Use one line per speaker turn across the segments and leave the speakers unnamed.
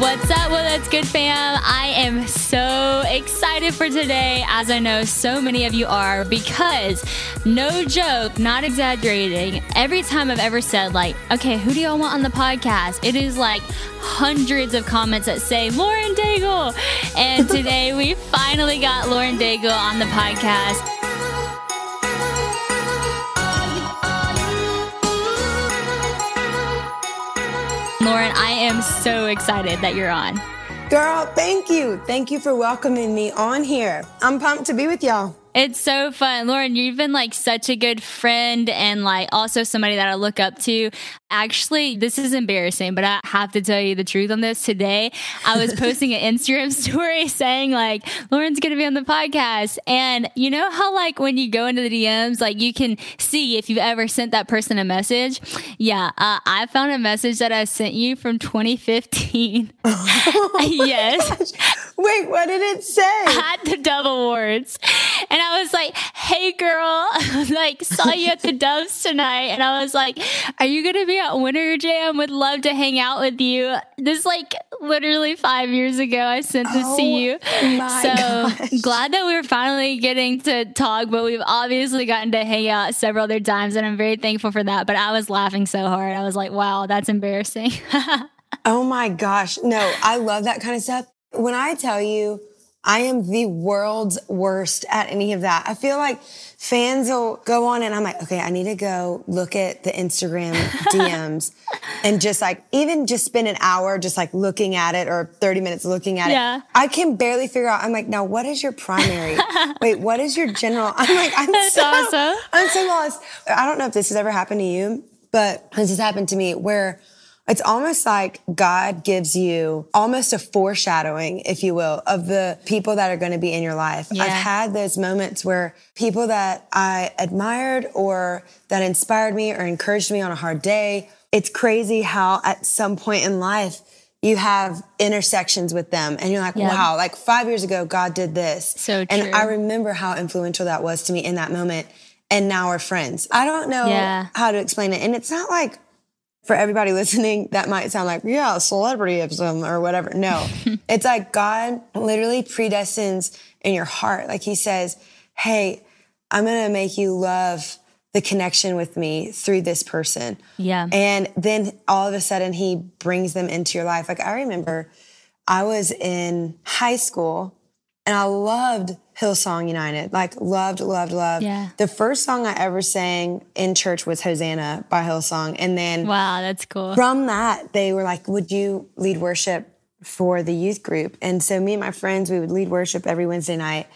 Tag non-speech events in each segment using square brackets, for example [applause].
What's up? Well, that's good, fam. I am so excited for today, as I know so many of you are, because no joke, not exaggerating, every time I've ever said, like, okay, who do y'all want on the podcast? It is like hundreds of comments that say Lauren Daigle. And [laughs] today we finally got Lauren Daigle on the podcast. Lauren, I am so excited that you're on.
Girl, thank you. Thank you for welcoming me on here. I'm pumped to be with y'all.
It's so fun. Lauren, you've been like such a good friend and like also somebody that I look up to. Actually, this is embarrassing, but I have to tell you the truth on this. Today, I was posting an Instagram [laughs] story saying like, Lauren's going to be on the podcast. And you know how like when you go into the DMs, like you can see if you've ever sent that person a message? Yeah. Uh, I found a message that I sent you from 2015. [laughs] [laughs] yes.
Wait, what did it say?
Had the double words. And I was like, hey girl, like saw you at the Doves tonight. And I was like, are you going to be at Winter Jam? Would love to hang out with you. This like literally five years ago, I sent this
oh,
to you.
so
gosh. glad that we're finally getting to talk, but we've obviously gotten to hang out several other times. And I'm very thankful for that. But I was laughing so hard. I was like, wow, that's embarrassing. [laughs]
oh my gosh. No, I love that kind of stuff. When I tell you, I am the world's worst at any of that. I feel like fans will go on and I'm like, okay, I need to go look at the Instagram [laughs] DMs and just like, even just spend an hour just like looking at it or 30 minutes looking at
yeah.
it. I can barely figure out. I'm like, now what is your primary? [laughs] Wait, what is your general? I'm like, I'm
That's [laughs]
so,
awesome.
I'm so lost. I don't know if this has ever happened to you, but this has happened to me where it's almost like God gives you almost a foreshadowing, if you will, of the people that are going to be in your life.
Yeah.
I've had those moments where people that I admired or that inspired me or encouraged me on a hard day. It's crazy how at some point in life, you have intersections with them and you're like,
Yeah.
wow, like five years ago, God did this.
So
And. I remember how influential that was to me in that moment. And now we're friends. I don't know
Yeah.
how to explain it. And it's not like for everybody listening, that might sound like, yeah, celebrityism or whatever. No, [laughs] it's like God literally predestines in your heart. Like he says, Hey, I'm going to make you love the connection with me through this person.
Yeah.
And then all of a sudden he brings them into your life. Like I remember I was in high school and I loved Hillsong United. Like loved, loved, loved.
Yeah.
The first song I ever sang in church was Hosanna by Hillsong. And then
wow, that's cool.
from that, they were like, would you lead worship for the youth group? And so me and my friends, we would lead worship every Wednesday night.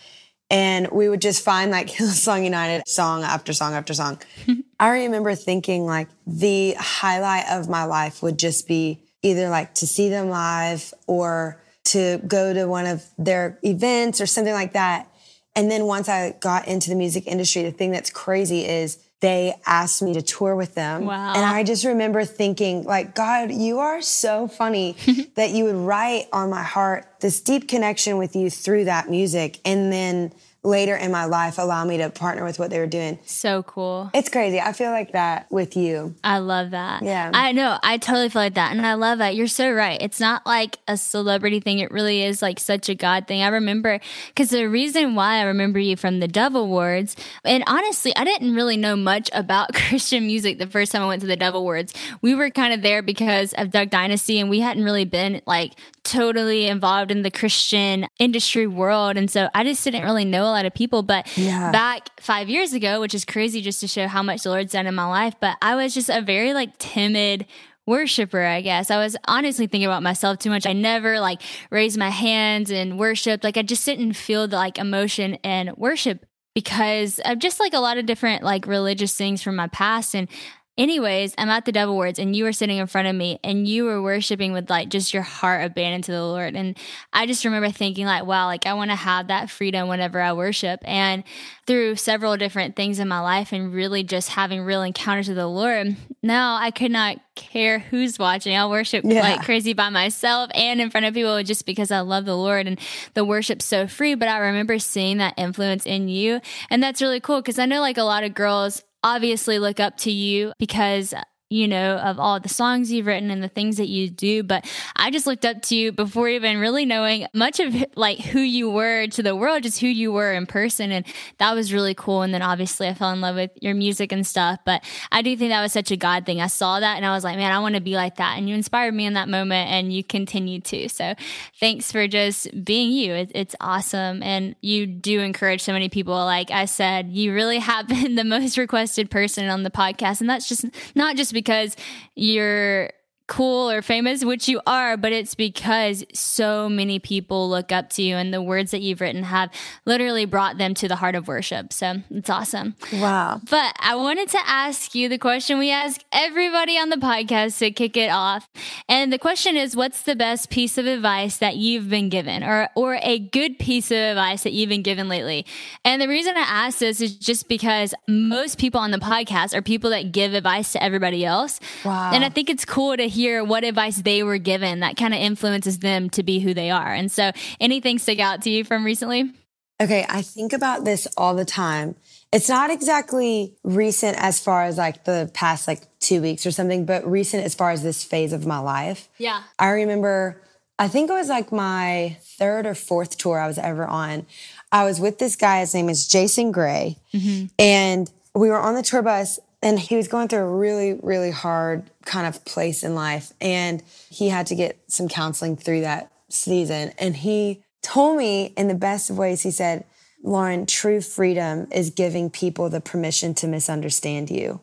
And we would just find like [laughs] Hillsong United song after song after song. [laughs] I remember thinking like the highlight of my life would just be either like to see them live or to go to one of their events or something like that. And then once I got into the music industry, the thing that's crazy is they asked me to tour with them.
Wow.
And I just remember thinking, like, God, you are so funny [laughs] that you would write on my heart this deep connection with you through that music. And then later in my life allow me to partner with what they were doing.
So cool.
It's crazy. I feel like that with you.
I love that.
Yeah.
I know. I totally feel like that. And I love that. You're so right. It's not like a celebrity thing. It really is like such a God thing. I remember because the reason why I remember you from the Dove Awards, and honestly, I didn't really know much about [laughs] Christian music the first time I went to the Dove Awards. We were kind of there because of Duck Dynasty and we hadn't really been like totally involved in the Christian industry world. And so I just didn't really know lot of people. But
Yeah.
back five years ago, which is crazy just to show how much the Lord's done in my life, but I was just a very like timid worshiper, I guess. I was honestly thinking about myself too much. I never like raised my hands and worshiped. Like I just didn't feel the like emotion and worship because of just like a lot of different like religious things from my past. And anyways, I'm at the Dove Awards and you were sitting in front of me and you were worshiping with like just your heart abandoned to the Lord. And I just remember thinking like, wow, like I want to have that freedom whenever I worship. And through several different things in my life and really just having real encounters with the Lord, now I could not care who's watching. I'll worship
Yeah.
like crazy by myself and in front of people just because I love the Lord and the worship's so free. But I remember seeing that influence in you. And that's really cool because I know like a lot of girls obviously look up to you because you know of all the songs you've written and the things that you do but i just looked up to you before even really knowing much of like who you were to the world just who you were in person and that was really cool and then obviously i fell in love with your music and stuff but i do think that was such a god thing. I saw that and i was like man i want to be like that and you inspired me in that moment and you continue to so thanks for just being you. It, it's awesome and you do encourage so many people like i said you really have [laughs] been the most requested person on the podcast and that's just not just because you're cool or famous, which you are, but it's because so many people look up to you and the words that you've written have literally brought them to the heart of worship. So it's awesome.
Wow.
But I wanted to ask you the question we ask everybody on the podcast to kick it off. And the question is what's the best piece of advice that you've been given or or a good piece of advice that you've been given lately? And the reason I ask this is just because most people on the podcast are people that give advice to everybody else.
Wow.
And I think it's cool to hear what advice they were given that kind of influences them to be who they are. And so anything stick out to you from recently?
Okay, I think about this all the time. It's not exactly recent as far as like the past like two weeks or something, but recent as far as this phase of my life.
Yeah.
I remember, I think it was like my third or fourth tour I was ever on. I was with this guy, his name is Jason Gray, mm-hmm. and we were on the tour bus, and he was going through a really, really hard kind of place in life. And he had to get some counseling through that season. And he told me in the best of ways, he said, Lauren, true freedom is giving people the permission to misunderstand you.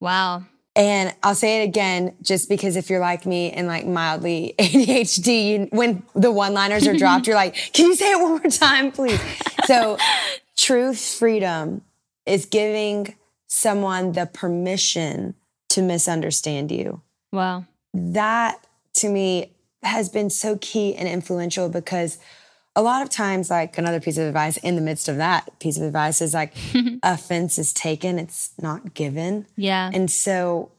Wow.
And I'll say it again, just because if you're like me and like mildly [laughs] ADHD, you, when the one liners are dropped, [laughs] you're like, can you say it one more time, please? So true freedom is giving someone the permission to misunderstand you.
Wow.
That to me has been so key and influential because a lot of times, like another piece of advice in the midst of that piece of advice is like [laughs] offense is taken, it's not given.
Yeah.
And so,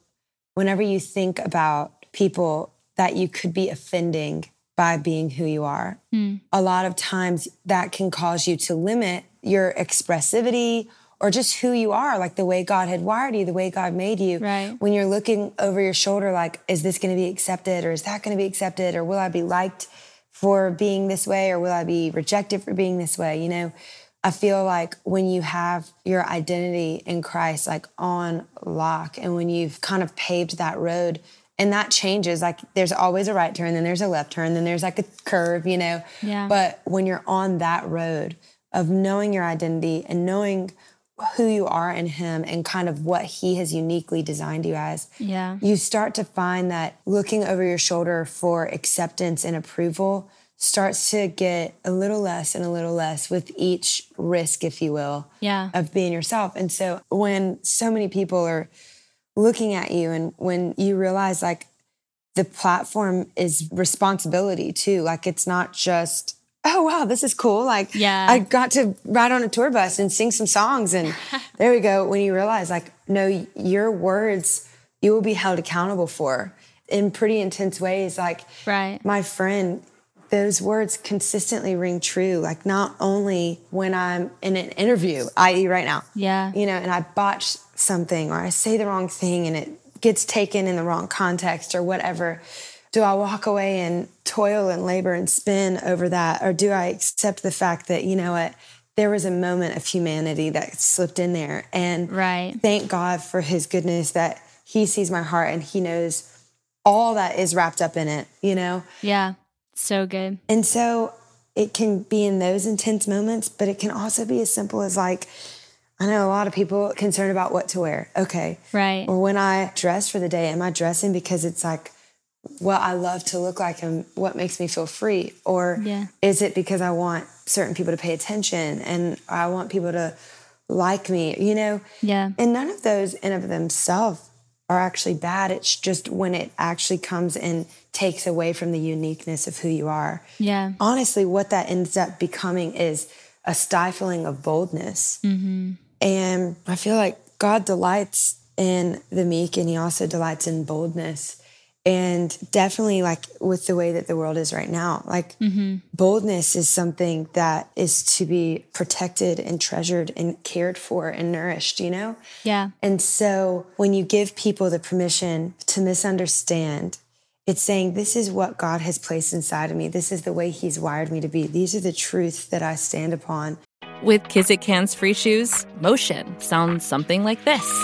whenever you think about people that you could be offending by being who you are, hmm. a lot of times that can cause you to limit your expressivity or just who you are, like the way God had wired you, the way God made you.
Right.
When you're looking over your shoulder, like, is this going to be accepted or is that going to be accepted or will I be liked for being this way or will I be rejected for being this way? You know, I feel like when you have your identity in Christ like on lock and when you've kind of paved that road and that changes, like there's always a right turn, then there's a left turn, then there's like a curve, you know.
Yeah.
But when you're on that road of knowing your identity and knowing who you are in him and kind of what he has uniquely designed you as,
Yeah.
you start to find that looking over your shoulder for acceptance and approval starts to get a little less and a little less with each risk, if you will,
Yeah.
of being yourself. And so when so many people are looking at you and when you realize like the platform is responsibility too, like it's not just, oh wow, this is cool. Like
Yeah.
I got to ride on a tour bus and sing some songs and [laughs] there we go. When you realize like, no, your words you will be held accountable for in pretty intense ways. Like
Right.
my friend those words consistently ring true. Like not only when I'm in an interview, i.e., right now,
Yeah.
you know, and I botch something or I say the wrong thing and it gets taken in the wrong context or whatever. Do I walk away and toil and labor and spin over that? Or do I accept the fact that, you know what, there was a moment of humanity that slipped in there? And
Right.
thank God for his goodness that he sees my heart and he knows all that is wrapped up in it, you know?
Yeah. So good.
And so it can be in those intense moments, but it can also be as simple as like, I know a lot of people concerned about what to wear. Okay.
Right.
Or when I dress for the day, am I dressing because it's like what I love to look like and what makes me feel free? Or
Yeah.
is it because I want certain people to pay attention and I want people to like me, you know?
Yeah.
And none of those in of themselves are actually bad. It's just when it actually comes and takes away from the uniqueness of who you are.
Yeah.
Honestly, what that ends up becoming is a stifling of boldness. Mm-hmm. And I feel like God delights in the meek and he also delights in boldness. And definitely, like with the way that the world is right now, like mm-hmm. boldness is something that is to be protected and treasured and cared for and nourished, you know?
Yeah.
And so when you give people the permission to misunderstand, it's saying, This is what God has placed inside of me. This is the way He's wired me to be. These are the truths that I stand upon.
With Kizik hands free shoes, motion sounds something like this.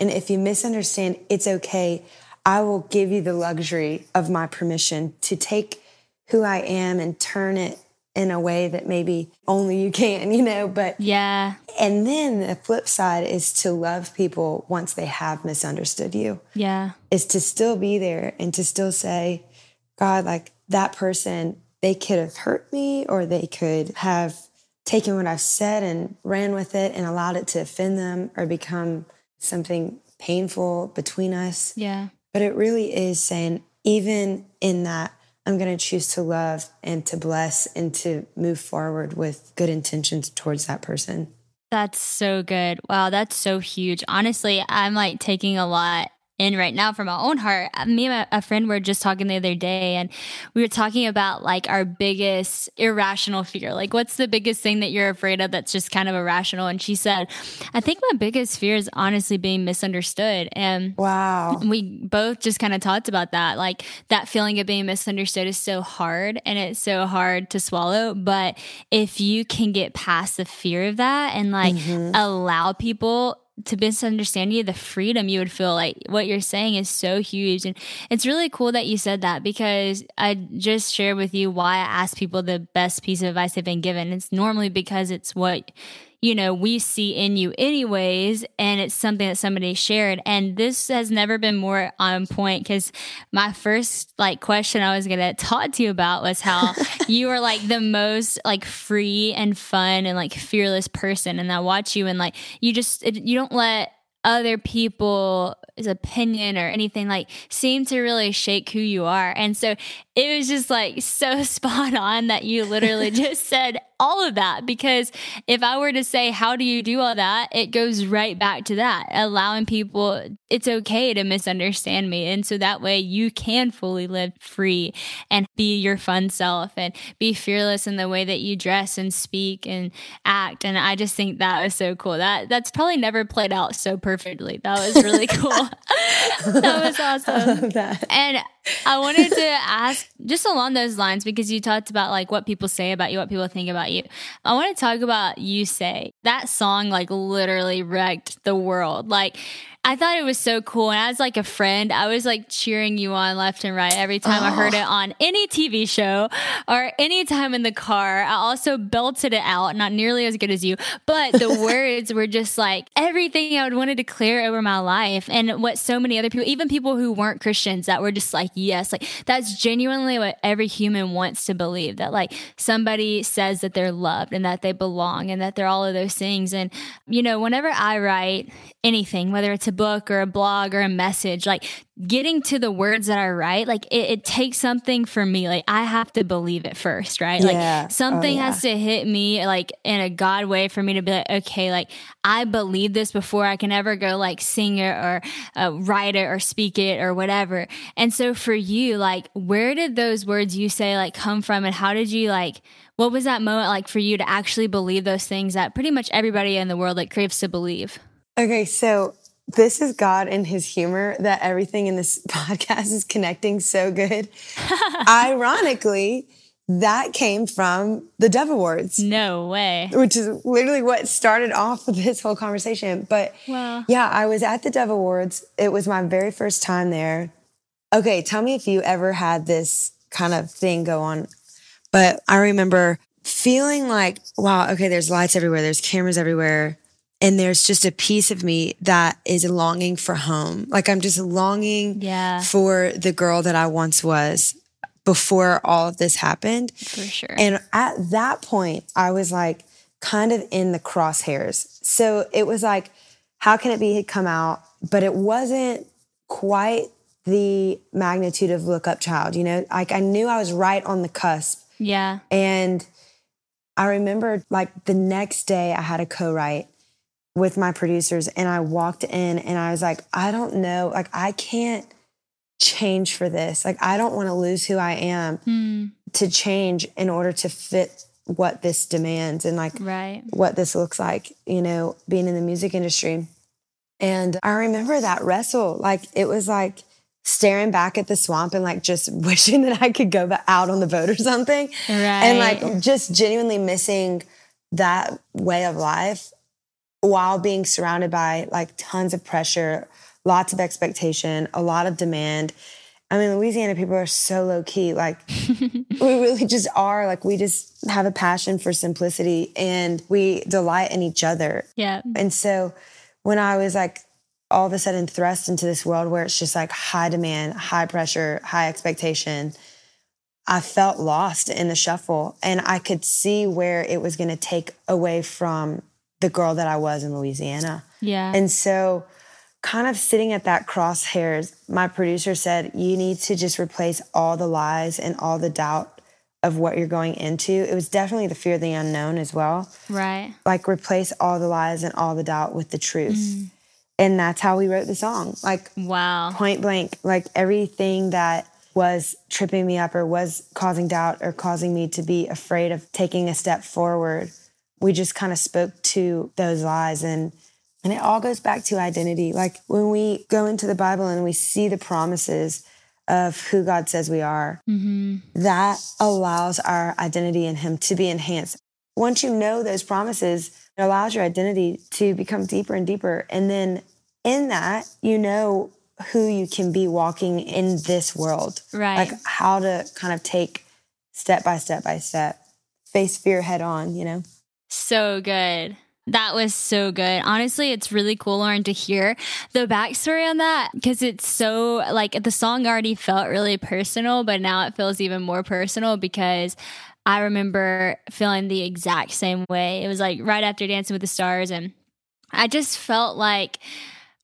And if you misunderstand, it's okay. I will give you the luxury of my permission to take who I am and turn it in a way that maybe only you can, [laughs] you know, but
Yeah.
and then the flip side is to love people once they have misunderstood you.
Yeah.
is to still be there and to still say, God, like that person, they could have hurt me or they could have taken what I've said and ran with it and allowed it to offend them or become something painful between us.
Yeah.
But it really is saying, even in that, I'm going to choose to love and to bless and to move forward with good intentions towards that person.
That's so good. Wow, that's so huge. Honestly, I'm like taking a lot in right now from my own heart. Uh, me and a friend were just talking the other day, and we were talking about like our biggest irrational fear. Like, what's the biggest thing that you're afraid of that's just kind of irrational? And she said, I think my biggest fear is honestly being misunderstood. And
Wow.
we both just kind of talked about that. Like that feeling of being misunderstood is so hard and it's so hard to swallow. But if you can get past the fear of that and like mm-hmm. allow people to misunderstand you, the freedom you would feel like what you're saying is so huge. And it's really cool that you said that because I just shared with you why I ask people the best piece of advice they've been given. It's normally because it's what you know, we see in you anyways, and it's something that somebody shared. And this has never been more on point because my first like question I was gonna talk to you about was how [laughs] you are like the most like free and fun and like fearless person. And I watch you and like you just it, you don't let other people's opinion or anything like seem to really shake who you are. And so it was just like so [laughs] spot on that you literally [laughs] just said all of that because if I were to say, How do you do all that? It goes right back to that, allowing people, it's okay to misunderstand me. And so that way you can fully live free and be your fun self and be fearless in the way that you dress and speak and act. And I just think that was so cool. That that's probably never played out so perfectly. That was really [laughs] cool. that was awesome.
that.
And [laughs] I wanted to ask just along those lines because you talked about like what people say about you, what people think about you. I want to talk about You Say. That song like literally wrecked the world. Like I thought it was so cool. And as like a friend, I was like cheering you on left and right every time oh. I heard it on any TV show or any time in the car. I also belted it out, not nearly as good as you, but the [laughs] words were just like everything I would want to declare over my life. And what so many other people, even people who weren't Christians, that were just like, yes, like that's genuinely what every human wants to believe that like somebody says that they're loved and that they belong and that they're all of those things. And, you know, whenever I write anything, whether it's a book or a blog or a message, like getting to the words that I write, like it, it takes something for me. Like I have to believe it first, right? Yeah. Like something oh, yeah. has to hit me like in a God way for me to be like, okay, like I believe this before I can ever go like sing it or uh, write it or speak it or whatever. And so for you, like, where did those words you say like come from and how did you like, what was that moment like for you to actually believe those things that pretty much everybody in the world like craves to believe?
Okay, so this is God and his humor that everything in this [laughs] podcast is connecting so good. Ironically, that came from the Dove Awards.
No way.
Which is literally what started off [laughs] this whole conversation. But wow. yeah, I was at the Dove Awards. It was my very first time there. Okay, tell me if you ever had this kind of thing go on. But I remember feeling like, wow, okay, there's lights everywhere, there's cameras everywhere and there's just a piece of me that is longing for home. Like I'm just longing yeah. for the girl that I once was before all of this happened.
For sure.
And at that point, I was like kind of in the crosshairs. So it was like, how can it be come out? But it wasn't quite the magnitude of Look Up Child, you know? Like I knew I was right on the cusp.
Yeah.
And I remember like the next day I had a co-write with my producers and I walked in and I was like, I don't know, like I can't change for this. Like I don't want to lose who I am mm. to change in order to fit what this demands and like
right.
what this looks like, you know, being in the music industry. And I remember that wrestle, like it was like staring back at the swamp and like just [laughs] wishing that I could go out on the boat or something.
Right.
And like just genuinely missing that way of life while being surrounded by like tons of pressure, lots of expectation, a lot of demand. I mean, Louisiana people are so low key. Like, [laughs] we really just are. Like, we just have a passion for simplicity and we delight in each other.
Yeah.
And so, when I was like all of a sudden thrust into this world where it's just like high demand, high pressure, high expectation, I felt lost in the shuffle and I could see where it was going to take away from the girl that I was in Louisiana.
Yeah.
And so, kind of sitting at that crosshairs, my producer said, You need to just replace all the lies and all the doubt of what you're going into. It was definitely the fear of the unknown as well.
Right.
Like, replace all the lies and all the doubt with the truth. Mm. And that's how we wrote the song. Like,
wow.
Point blank. Like, everything that was tripping me up or was causing doubt or causing me to be afraid of taking a step forward we just kind of spoke to those lies. And and it all goes back to identity. Like when we go into the bible and we see the promises of who god says we are mm-hmm. that allows our identity in him to be enhanced. Once you know those promises it allows your identity to become deeper and deeper. And then in that you know who you can be walking in this world.
Right.
Like how to kind of take step by step by step face fear head on you know
so good. That was so good. Honestly, it's really cool, Lauren, to hear the backstory on that because it's so like the song already felt really personal, but now it feels even more personal because I remember feeling the exact same way. It was like right after Dancing with the Stars, and I just felt like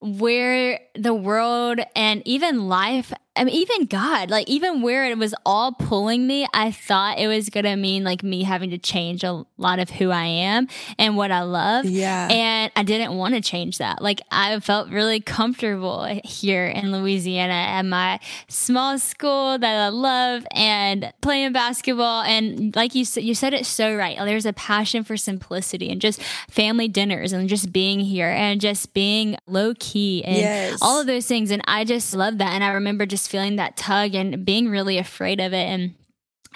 where the world and even life I mean, even God, like even where it was all pulling me, I thought it was gonna mean like me having to change a lot of who I am and what I love.
Yeah.
And I didn't want to change that. Like I felt really comfortable here in Louisiana at my small school that I love and playing basketball. And like you said, you said it so right. There's a passion for simplicity and just family dinners and just being here and just being low key and yes. all of those things. And I just love that. And I remember just feeling that tug and being really afraid of it. And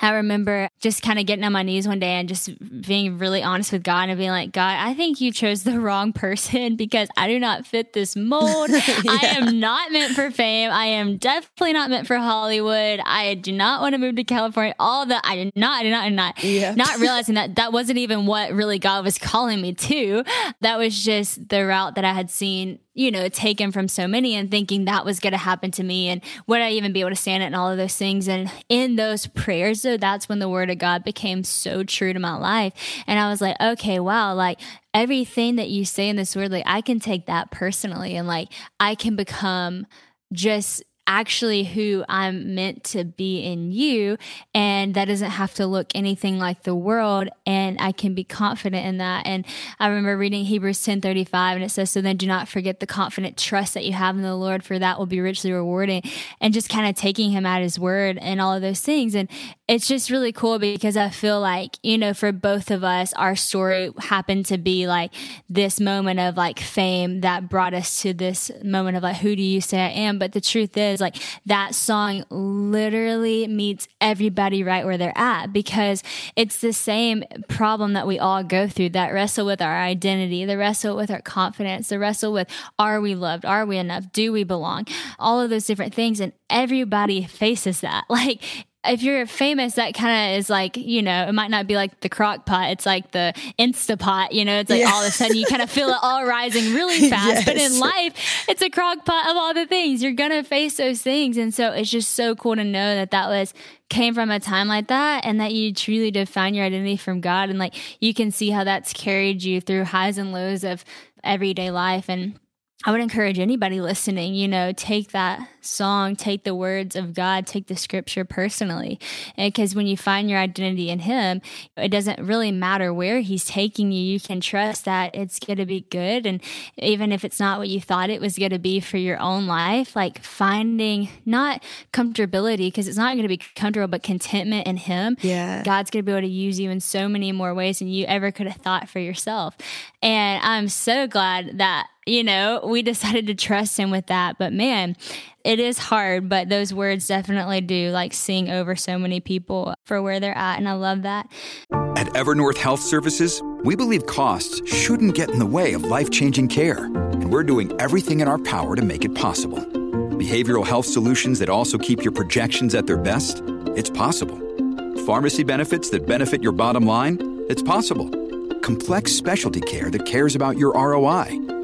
I remember just kind of getting on my knees one day and just being really honest with God and being like, God, I think you chose the wrong person [laughs] because I do not fit this mold. [laughs] yeah. I am not meant for fame. I am definitely not meant for Hollywood. I do not want to move to California. All that I did not, I did not, I did not, yeah. not realizing that that wasn't even what really God was calling me to. That was just the route that I had seen you know, taken from so many and thinking that was going to happen to me and would I even be able to stand it and all of those things. And in those prayers, though, that's when the word of God became so true to my life. And I was like, okay, wow, like everything that you say in this word, like I can take that personally and like I can become just actually who I'm meant to be in you. And that doesn't have to look anything like the world. And I can be confident in that. And I remember reading Hebrews 10 35, and it says, So then do not forget the confident trust that you have in the Lord, for that will be richly rewarding. And just kind of taking him at his word and all of those things. And it's just really cool because I feel like, you know, for both of us, our story happened to be like this moment of like fame that brought us to this moment of like, who do you say I am? But the truth is, is like that song literally meets everybody right where they're at because it's the same problem that we all go through that wrestle with our identity, the wrestle with our confidence, the wrestle with are we loved? Are we enough? Do we belong? All of those different things. And everybody faces that. [laughs] Like if you're famous, that kind of is like, you know, it might not be like the crock pot. It's like the Instapot, you know, it's like yeah. all of a sudden you kind of feel it all rising really [laughs] fast. yes. But in life, it's a crock pot of all the things. You're going to face those things. And so it's just so cool to know that that was came from a time like that and that you truly define your identity from God. And like you can see how that's carried you through highs and lows of everyday life. And I would encourage anybody listening, you know, take that song, take the words of God, take the scripture personally. Because when you find your identity in Him, it doesn't really matter where He's taking you. You can trust that it's going to be good. And even if it's not what you thought it was going to be for your own life, like finding not comfortability, because it's not going to be comfortable, but contentment in Him.
Yeah.
God's going to be able to use you in so many more ways than you ever could have thought for yourself. And I'm so glad that you know, we decided to trust him with that. But man, it is hard, but those words definitely do like sing over so many people for where they're at. And I love that.
At Evernorth Health Services, we believe costs shouldn't get in the way of life changing care. And we're doing everything in our power to make it possible. Behavioral health solutions that also keep your projections at their best? It's possible. Pharmacy benefits that benefit your bottom line? It's possible. Complex specialty care that cares about your ROI?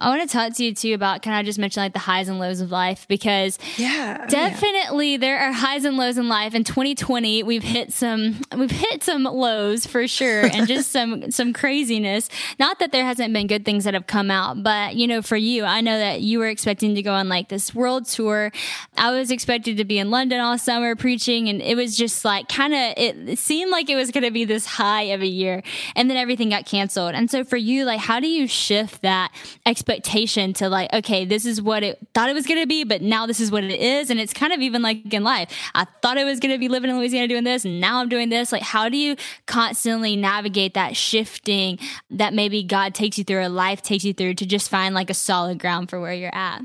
I want to talk to you too about can I just mention like the highs and lows of life because
yeah, oh,
definitely yeah. there are highs and lows in life. In 2020, we've hit some we've hit some lows for sure, and just [laughs] some some craziness. Not that there hasn't been good things that have come out, but you know, for you, I know that you were expecting to go on like this world tour. I was expected to be in London all summer preaching, and it was just like kind of it, it seemed like it was going to be this high of a year, and then everything got canceled. And so for you, like, how do you shift that expectation? Expectation to like, okay, this is what it thought it was going to be, but now this is what it is. And it's kind of even like in life. I thought I was going to be living in Louisiana doing this, and now I'm doing this. Like, how do you constantly navigate that shifting that maybe God takes you through or life takes you through to just find like a solid ground for where you're at?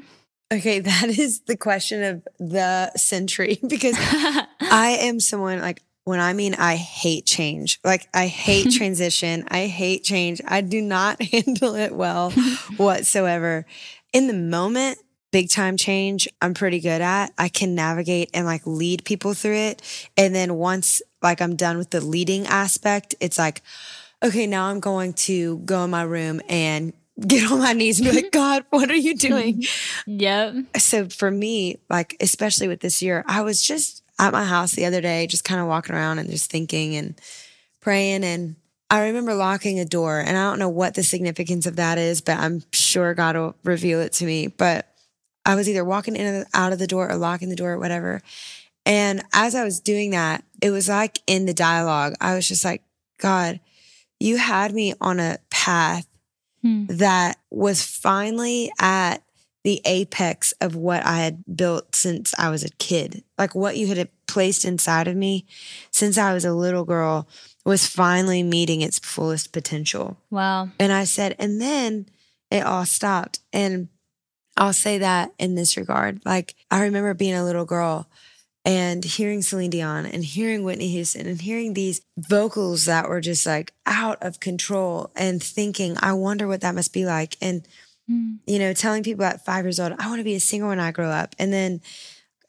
Okay, [laughs] that is the question of the century [laughs] because [laughs] I am someone like when I mean I hate change, like I hate [laughs] transition, I hate change. I do not [laughs] handle it well [laughs] whatsoever. In the moment, big time change, I'm pretty good at. I can navigate and like lead people through it. And then once like I'm done with the leading aspect, it's like, okay, now I'm going to go in my room and get on my knees and be like, God, what are you doing?
yep.
So for me, like, especially with this year, I was just at my house the other day, just kind of walking around and just thinking and praying. And I remember locking a door, and I don't know what the significance of that is, but I'm sure God will reveal it to me. But I was either walking in and out of the door or locking the door or whatever. And as I was doing that, it was like in the dialogue, I was just like, God, you had me on a path hmm. that was finally at the apex of what I had built since I was a kid. Like what you had placed inside of me since I was a little girl was finally meeting its fullest potential.
Wow.
And I said, and then it all stopped. And I'll say that in this regard. Like, I remember being a little girl and hearing Celine Dion and hearing Whitney Houston and hearing these vocals that were just like out of control and thinking, I wonder what that must be like. And,
Mm.
you know, telling people at five years old, I want to be a singer when I grow up. And then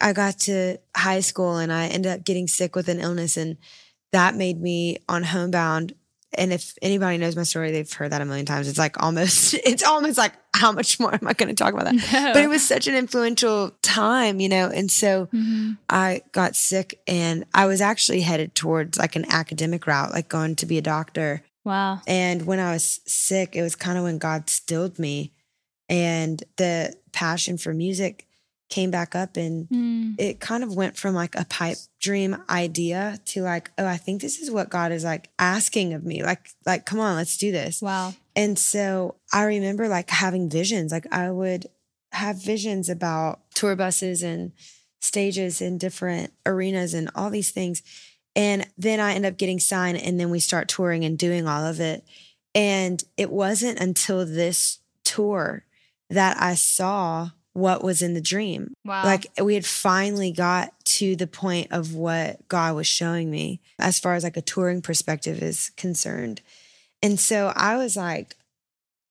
I got to high school and I ended up getting sick with an illness and that made me on homebound. And if anybody knows my story, they've heard that a million times. It's like almost, [laughs] it's almost like, how much more am I going to talk about that?
No. [laughs]
But it was such an influential time, you know? And so
Mm-hmm.
I got sick and I was actually headed towards like an academic route, like going to be a doctor.
Wow.
And when I was sick, it was kind of when God stilled me and the passion for music came back up and
Mm.
it kind of went from like a pipe dream idea to like, oh, I think this is what God is like asking of me. Like, like, come on, let's do this.
Wow.
And so I remember like having visions. Like I would have visions about tour buses and stages in different arenas and all these things. And then I end up getting signed and then we start touring and doing all of it. And it wasn't until this tour that I saw what was in the dream.
Wow.
Like we had finally got to the point of what God was showing me as far as like a touring perspective is concerned. And so I was like,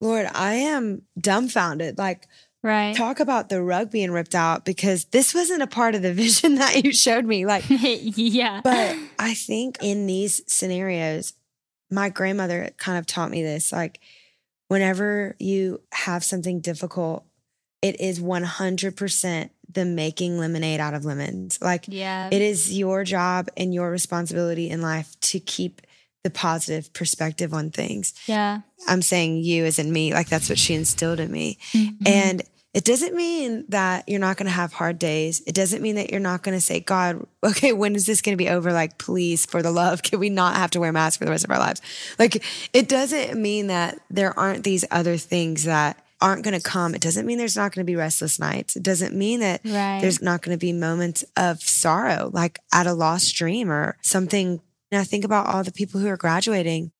Lord, I am dumbfounded. Like,
right.
talk about the rug being ripped out because this wasn't a part of the [laughs] vision that you showed me. Like, [laughs]
yeah.
but I think in these scenarios, my grandmother kind of taught me this. Like, whenever you have something difficult, it is 100% the making lemonade out of lemons. Like,
yeah.
it is your job and your responsibility in life to keep the positive perspective on things.
yeah.
I'm saying you as in me, like that's what she instilled in me.
Mhm.
And it doesn't mean that you're not going to have hard days. It doesn't mean that you're not going to say, God, okay, when is this going to be over? Like, please, for the love, can we not have to wear masks for the rest of our lives? Like, it doesn't mean that there aren't these other things that aren't going to come. It doesn't mean there's not going to be restless nights. It doesn't mean that
Right.
there's not going to be moments of sorrow, like at a lost dream or something. And I think about all the people who are graduating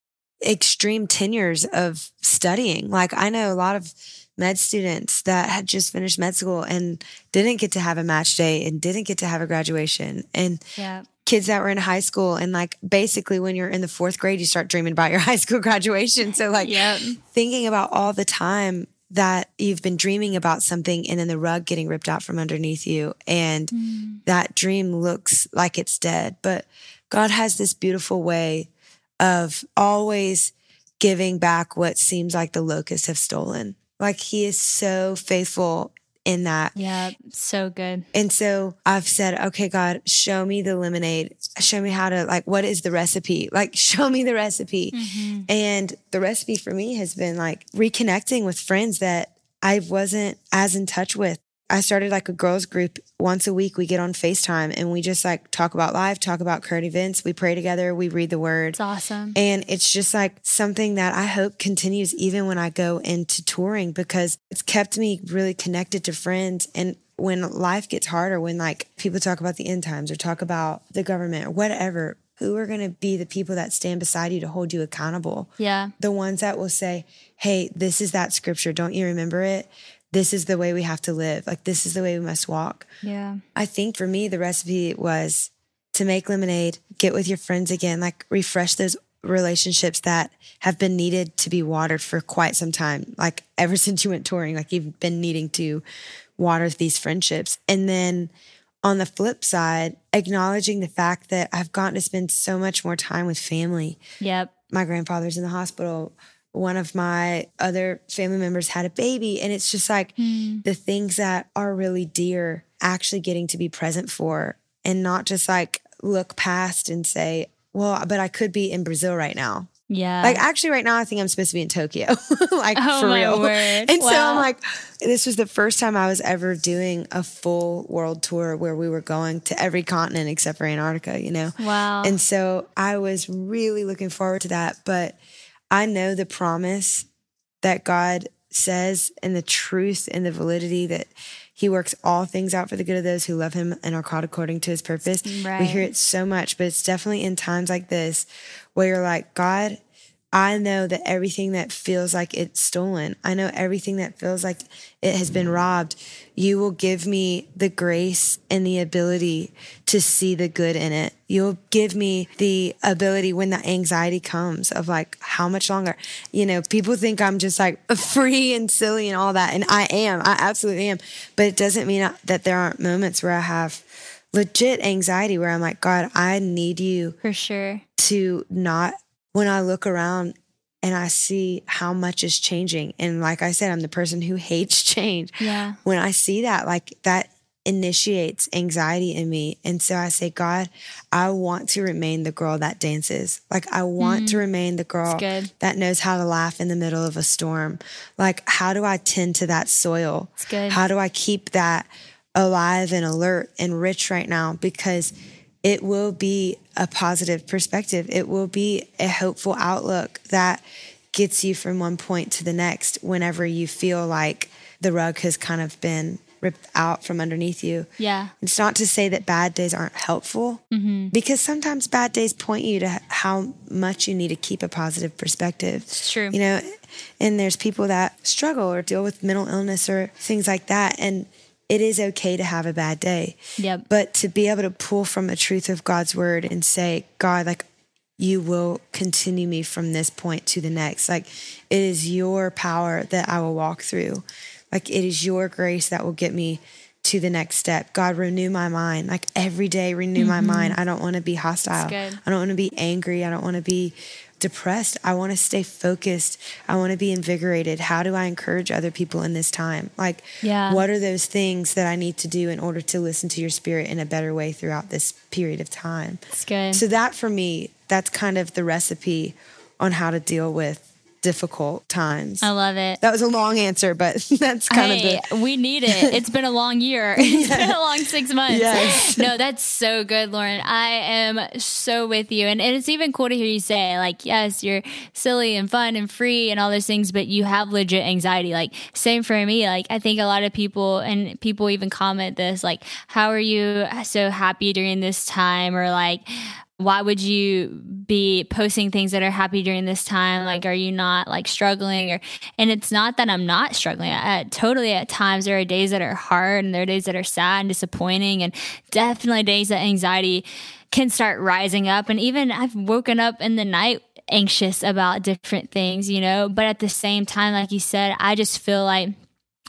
extreme tenures of studying. Like I know a lot of med students that had just finished med school and didn't get to have a match day and didn't get to have a graduation and
yeah.
kids that were in high school and like basically when you're in the fourth grade you start dreaming about your [laughs] high school graduation so like
Yep.
thinking about all the time that you've been dreaming about something and then the rug getting ripped out from underneath you and mm. that dream looks like it's dead but god has this beautiful way of always giving back what seems like the locusts have stolen like he is so faithful in that
Yeah. So good.
and so I've said, okay, God, show me the lemonade. Show me how to, like, what is the recipe? Like, [laughs] show me the recipe. Mm-hmm. And the recipe for me has been like reconnecting with friends that I wasn't as in touch with. I started like a girls group once a week. We get on FaceTime and we just like talk about life, talk about current events. We pray together, we read the word.
It's awesome.
And it's just like something that I hope continues even when I go into touring because it's kept me really connected to friends. And when life gets harder, when like people talk about the end times or talk about the government or whatever, who are going to be the people that stand beside you to hold you accountable?
yeah.
The ones that will say, Hey, this is that scripture. Don't you remember it? This is the way we have to live. Like, this is the way we must walk.
Yeah.
I think for me, the recipe was to make lemonade, get with your friends again, like refresh those relationships that have been needed to be watered for quite some time. Like ever [laughs] since you went touring, like you've been needing to water these friendships. And then on the flip side, acknowledging the fact that I've gotten to spend so much more time with family
Yep.
my grandfather's in the hospital. One of my other family members had a baby. And it's just like hmm. the things that are really dear actually getting to be present for and not just like look past and say, well, but I could be in Brazil right now.
Yeah.
Like actually right now I think I'm supposed to be in Tokyo. [laughs] like
Oh,
for real.
word. [laughs]
And so I'm like, this was the first time I was ever doing a full world tour where we were going to every continent except for Antarctica, you know?
wow.
And so I was really looking forward to that. But I know the promise that God says and the truth and the validity that he works all things out for the good of those who love him and are called according to his purpose.
Right.
We hear it so much, but it's definitely in times like this where you're like, God, I know that everything that feels like it's stolen, I know everything that feels like it has been robbed, you will give me the grace and the ability to see the good in it. You'll give me the ability when the anxiety comes of like, how much longer? You know, people think I'm just like [laughs] free and silly and all that. And I am, I absolutely am. But it doesn't mean that there aren't moments where I have legit anxiety where I'm like, God, I need you
For sure.
to not when I look around and I see how much is changing. And like I said, I'm the person who [laughs] hates change.
Yeah.
When I see that, like that initiates anxiety in me. And so I say, God, I want to remain the girl that dances. Like I want to mm-hmm. remain the girl that knows how to laugh in the middle of a storm. Like, how do I tend to that soil?
It's good.
How do I keep that alive and alert and rich right now? Because it will be a positive perspective. It will be a hopeful outlook that gets you from one point to the next whenever you feel like the rug has kind of been ripped out from underneath you.
Yeah.
It's not to say that bad days aren't helpful mm-hmm. because sometimes bad days point you to how much you need to keep a positive perspective.
It's true.
You know, and there's people that struggle or deal with mental illness or things like that. And it is okay to have a bad day.
Yep.
But to be able to pull from the truth of God's word and say, God, like, you will continue me from this point to the next. Like, it is your power that I will walk through. Like, it is your grace that will get me to the next step. God, renew my mind. Like, every day, renew my mm-hmm. mind. I don't want to be hostile. I don't want to be angry. I don't want to be depressed. I want to stay focused. I want to be invigorated. How do I encourage other people in this time? Like,
Yeah.
what are those things that I need to do in order to listen to your spirit in a better way throughout this period of time?
It's good.
So, that for me, that's kind of the recipe on how to deal with difficult times.
I love it.
that was a long answer, but [laughs] that's kind
hey,
of the.
we need it. [laughs] It's been a long year. [laughs] It's been a long six months.
Yes.
No, that's so good, Lauren. I am so with you. And, and it's even cool to hear you say, like, yes, you're silly and fun and free and all those things, but you have legit anxiety. Like, same for me. Like, I think a lot of people, and people even comment this, like, how are you so happy during this time? Or like, why would you be posting things that are happy during this time? Like are you not like struggling? Or and it's not that i'm not struggling. At totally at times there are days that are hard and there are days that are sad and disappointing and definitely days that anxiety can start rising up. And even i've woken up in the night anxious about different things you know but at the same time like you said i just feel like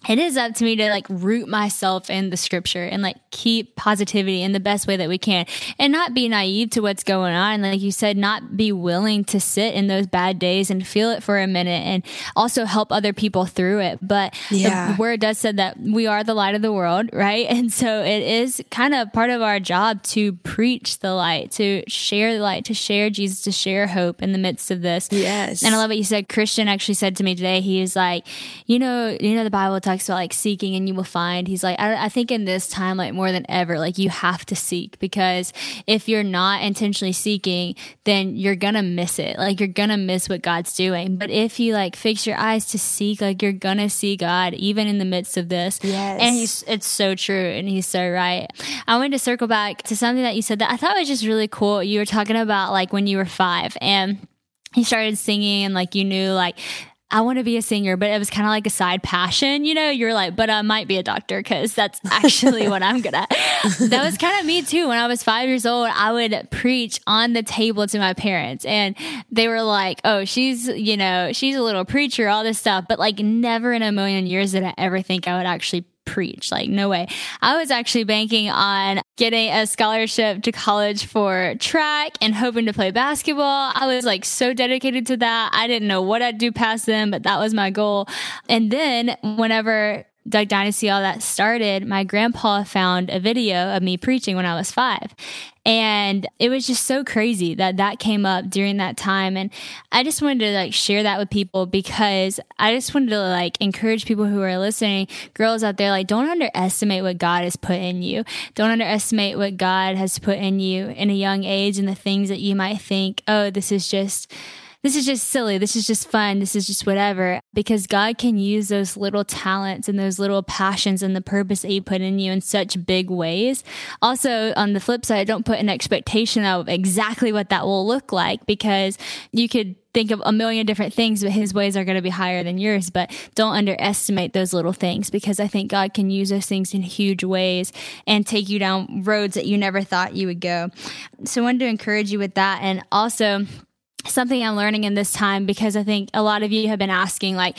it is up to me to like root myself in the scripture and like keep positivity in the best way that we can and not be naive to what's going on. Like you said, not be willing to sit in those bad days and feel it for a minute and also help other people through it. But
Yeah.
the word does said that we are the light of the world, right? [laughs] And so it is kind of part of our job to preach the light, to share the light, to share Jesus, to share hope in the midst of this.
Yes.
And I love what you said. Christian actually said to me today, he is like, you know, you know, the Bible talks about like seeking and you will find. He's like, I, I think in this time, like more than ever, like you have to seek because if you're not intentionally seeking, then you're gonna miss it. Like you're gonna miss what God's doing. But if you like fix your eyes to seek, like you're gonna see God even in the midst of this.
Yes.
And he's it's so true and he's so right. I wanted to circle back to something that you said that I thought was just really cool. You were talking about like when you were five and you started singing and like you knew like I want to be a singer, but it was kind of like a side passion, you know. You're like, but I might be a doctor because that's [laughs] actually what I'm good at. That was kind of me too. When I was five years old, I would preach on the table to my parents, and they were like, "Oh, she's, you know, she's a little preacher, all this stuff." But like, never in a million years did I ever think I would actually preach. Like, no way. I was actually banking on getting a scholarship to college for track and hoping to play basketball. I was like so dedicated to that. I didn't know what I'd do past them, but that was my goal. And then whenever Duck Dynasty, all that started, my grandpa found a video of me preaching when I was five. And it was just so crazy that that came up during that time. And I just wanted to like share that with people because I just wanted to like encourage people who are listening, girls out there, like don't underestimate what God has put in you. Don't underestimate what God has put in you in a young age and the things that you might think, oh, this is just this is just silly. This is just fun. This is just whatever. Because God can use those little talents and those little passions and the purpose that He put in you in such big ways. Also, on the flip side, don't put an expectation of exactly what that will look like because you could think of a million different things, but his ways are going to be higher than yours. But don't underestimate those little things because I think God can use those things in huge ways and take you down roads that you never thought you would go. So I wanted to encourage you with that. And also, something I'm learning in this time because I think a lot of you have been asking, like,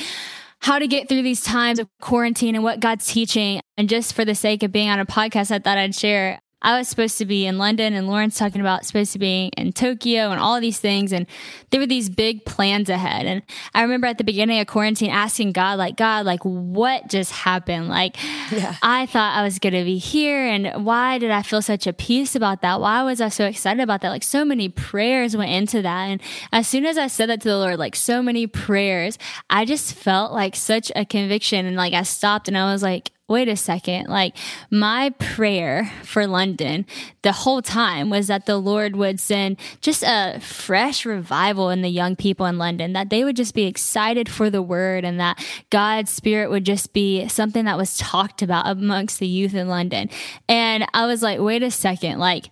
how to get through these times of quarantine and what God's teaching. And just for the sake of being on a podcast, I thought I'd share I was supposed to be in London and Lauren's talking about supposed to be in Tokyo and all these things. And there were these big plans ahead. And I remember at the beginning of quarantine asking God, like, God, like, what just happened? Like, yeah. I thought I was going to be here. And why did I feel such a peace about that? Why was I so excited about that? Like, so many prayers went into that. And as soon as I said that to the Lord, like, so many prayers, I just felt like such a conviction. And like, I stopped and I was like, wait a second, like my prayer for London the whole time was that the Lord would send just a fresh revival in the young people in London, that they would just be excited for the word and that God's spirit would just be something that was talked about amongst the youth in London. And I was like, wait a second, like,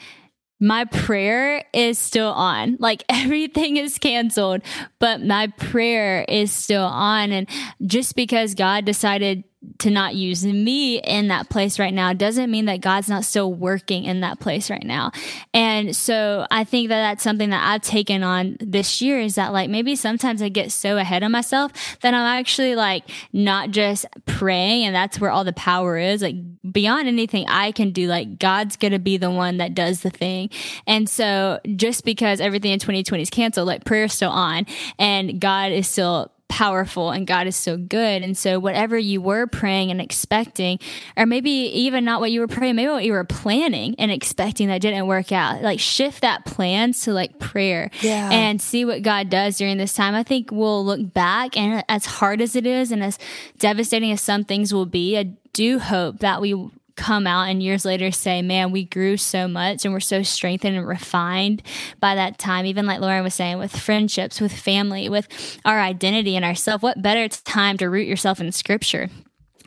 my prayer is still on. Like [laughs] everything is canceled, but my prayer is still on. And just because God decided to not use me in that place right now doesn't mean that God's not still working in that place right now. And so I think that that's something that I've taken on this year is that like maybe sometimes I get so ahead of myself that I'm actually like not just praying and that's where all the power is. Like beyond anything I can do, like God's going to be the one that does the thing. And so just because everything in 2020 is canceled, like prayer's still on and God is still powerful and God is so good. And so, whatever you were praying and expecting, or maybe even not what you were praying, maybe what you were planning and expecting that didn't work out, like shift that plans to like prayer yeah. and see what God does during this time. I think we'll look back and as hard as it is and as devastating as some things will be, I do hope that we come out and years later say, man, we grew so much and we're so strengthened and refined by that time. Even like Lauren was saying, with friendships, with family, with our identity and ourself. What better time to root yourself in scripture?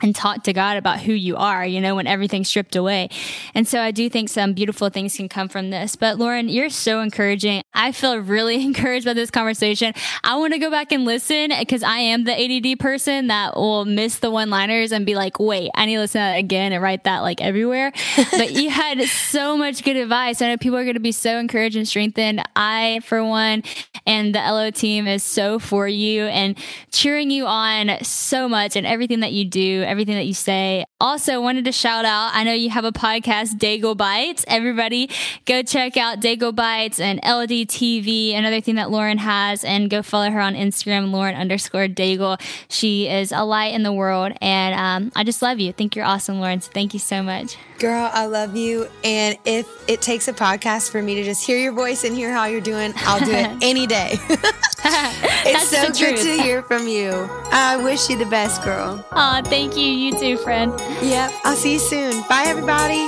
And talk to God about who you are, you know, when everything's stripped away. And so I do think some beautiful things can come from this. But Lauren, you're so encouraging. I feel really [laughs] encouraged by this conversation. I want to go back and listen because I am the ADD person that will miss the one liners and be like, wait, I need to listen to that again and write that like everywhere. [laughs] but you had so much good advice. I know people are going to be so encouraged and strengthened. I, for one, and the LO team is so for you and cheering you on so much and everything that you do everything that you say. Also, wanted to shout out, I know you have a podcast, Daigle Bites. Everybody go check out Daigle Bites and LD TV, another thing that Lauren has, and go follow her on Instagram, Lauren underscore Daigle. She is a light in the world, and um, I just love you. think you're awesome, Lauren. So thank you so much.
Girl, I love you. And if it takes a podcast for me to just hear your voice and hear how you're doing, I'll do it [laughs] any day. [laughs] it's so good to hear from you. I wish you the best, girl.
Oh, thank you. You too, friend.
Yep. I'll see you soon. Bye, everybody.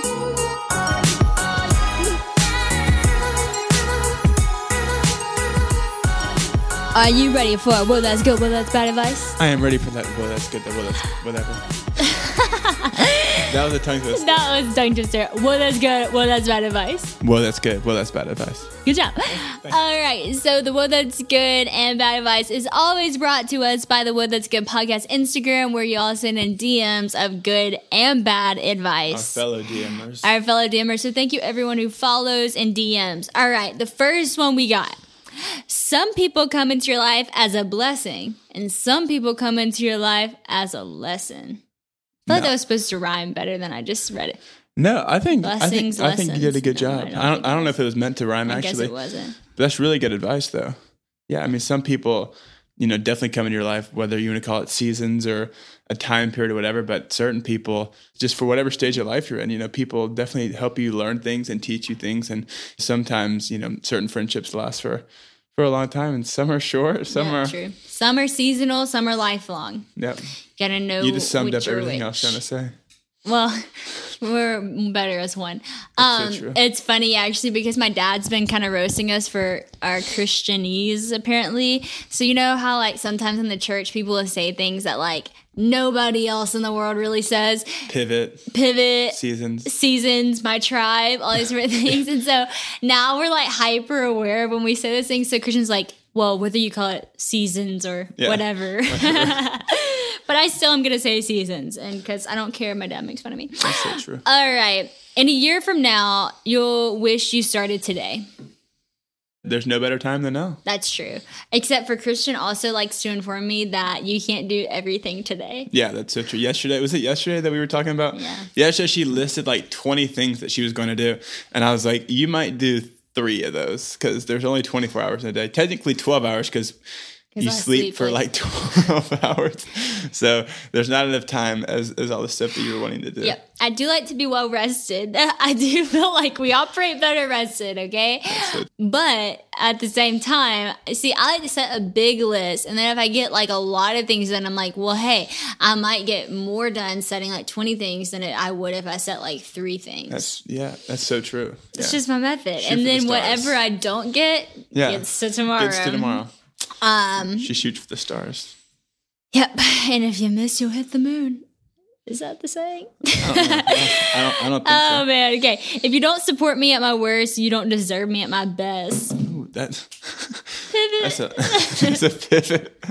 Are you ready for it? well that's good, well that's bad advice?
I am ready for that. Well that's good, That well that's whatever. [laughs] that was a tongue twister.
That was a tongue twister. Well, that's good. Well, that's bad advice.
Well, that's good. Well, that's bad advice.
Good job. All right. So the Well That's Good and Bad Advice is always brought to us by the Whoa That's Good podcast Instagram, where you all send in DMs of good and bad advice.
Our fellow DMers.
Our fellow DMers. So thank you everyone who follows and DMs. All right. The first one we got. Some people come into your life as a blessing, and some people come into your life as a lesson. I thought no. that was supposed to rhyme better than I just read it.
No, I think Blessings, I think, I think you did a good no, job. I don't, I don't, I don't know if it was meant to rhyme.
I
actually,
it wasn't.
But that's really good advice, though. Yeah, I mean, some people, you know, definitely come in your life, whether you want to call it seasons or a time period or whatever. But certain people, just for whatever stage of life you're in, you know, people definitely help you learn things and teach you things. And sometimes, you know, certain friendships last for for a long time, and some are short, some yeah, are
true. Some are seasonal, some are lifelong.
Yep.
Gotta know.
You just summed up everything which. I was trying to say.
Well, [laughs] we're better as one. Um,
so
it's funny actually because my dad's been kind of roasting us for our Christianese apparently. So you know how like sometimes in the church people will say things that like nobody else in the world really says.
Pivot
Pivot,
seasons.
seasons, my tribe, all these different [laughs] things. And so now we're like hyper aware when we say those things. So Christian's like, well, whether you call it seasons or
Yeah.
whatever. [laughs] but I still am going to say seasons. And because I don't care, my dad makes fun of me.
That's so [gasps] true.
All right. In a year from now, you'll wish you started today.
There's no better time than now.
That's true. Except for Christian also likes to inform me that you can't do everything today.
Yeah, that's so true. Yesterday, was it yesterday that we were talking about?
Yeah.
Yesterday, she listed like 20 things that she was going to do. And I was like, you might do three of those because there's only 24 hours in a day. Technically 12 hours because you
I
sleep, for
like-
like [laughs] 12 hours. So there's not enough time as, as all the stuff that you're wanting to do.
Yep. I do like to be well rested. [laughs] I do feel like we operate better rested, okay? But at the same time, see, I like to set a big list. And then if I get like a lot of things then I'm like, well, hey, I might get more done setting like 20 things than I would if I set like three things.
That's, yeah, that's so true.
it's
yeah.
just my method.
Shoot
and then
stars.
whatever I don't get
Yeah.
gets to tomorrow.
Gets to tomorrow.
Um,
She shoots for the stars.
yep. [laughs] And if you miss, you'll hit the moon. Is that the saying?
I don't, I don't think
Oh
so.
man, okay. If you don't support me at my worst, you don't deserve me at my best.
Ooh, that's, [laughs] that's a, [laughs] that's a pivot.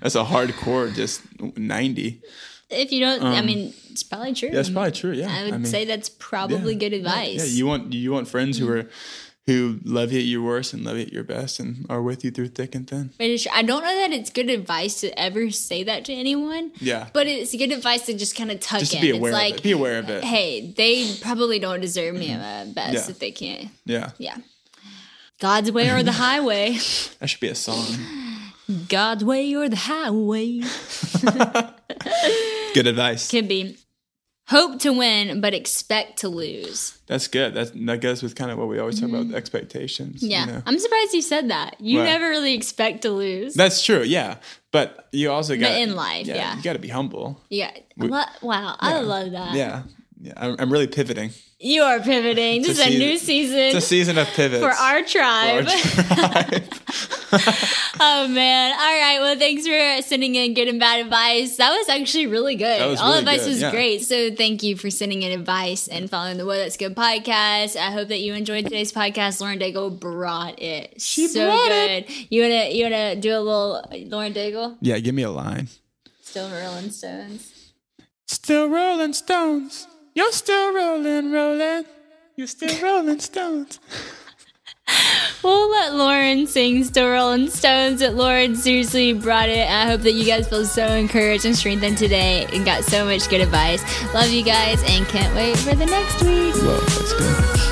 That's a hardcore, just 90.
if you don't, I mean, it's probably true.
That's probably true. Yeah.
I would
mean,
say that's probably
yeah.
good advice.
Yeah, you want you want friends who are who love you at your worst and love you at your best and are with you through thick and thin.
I don't know that it's good advice to ever say that to anyone.
Yeah.
But it's good advice to just kind of tuck
Just
in.
be aware
it's
of
like,
it. Be aware of it.
hey, they probably don't deserve me at my mm-hmm. best
Yeah.
if they can't.
Yeah.
Yeah. God's way or the highway. [laughs]
That should be a song.
God's way or the highway. [laughs]
Good advice.
Could be. Hope to win, but expect to lose.
That's good. That that goes with kind of what we always talk about with expectations. you
Yeah.
know?
I'm surprised you said that. You
What?
never really expect to lose.
That's true. Yeah. But you also got
in life, yeah.
You got to be humble.
yeah.
We-
wow. I
Yeah.
love that.
Yeah. Yeah. I'm, I'm really pivoting.
You are pivoting. This
It's
is
a
a new
season-
season.
It's a season of pivots.
for our tribe.
tribe. [laughs]
oh man! All right. Well, thanks for sending in good and bad advice. That was actually really good.
That was
All
really
advice
good,
was
yeah.
great. So thank you for sending in advice and following the Whoa That's Good podcast. I hope that you enjoyed today's podcast. Lauren Daigle brought it.
She
so
brought
good. You wanna you wanna do a little Lauren Daigle?
yeah. Give me a line.
Still Rolling Stones.
Still rolling stones. You're still rolling, rolling. You're still rolling stones. [laughs]
We'll let Lauren sing Still Rolling Stones. That Lauren seriously brought it. I hope that you guys feel so encouraged and strengthened today and got so much good advice. Love you guys and can't wait for the next week.
Whoa, that's good.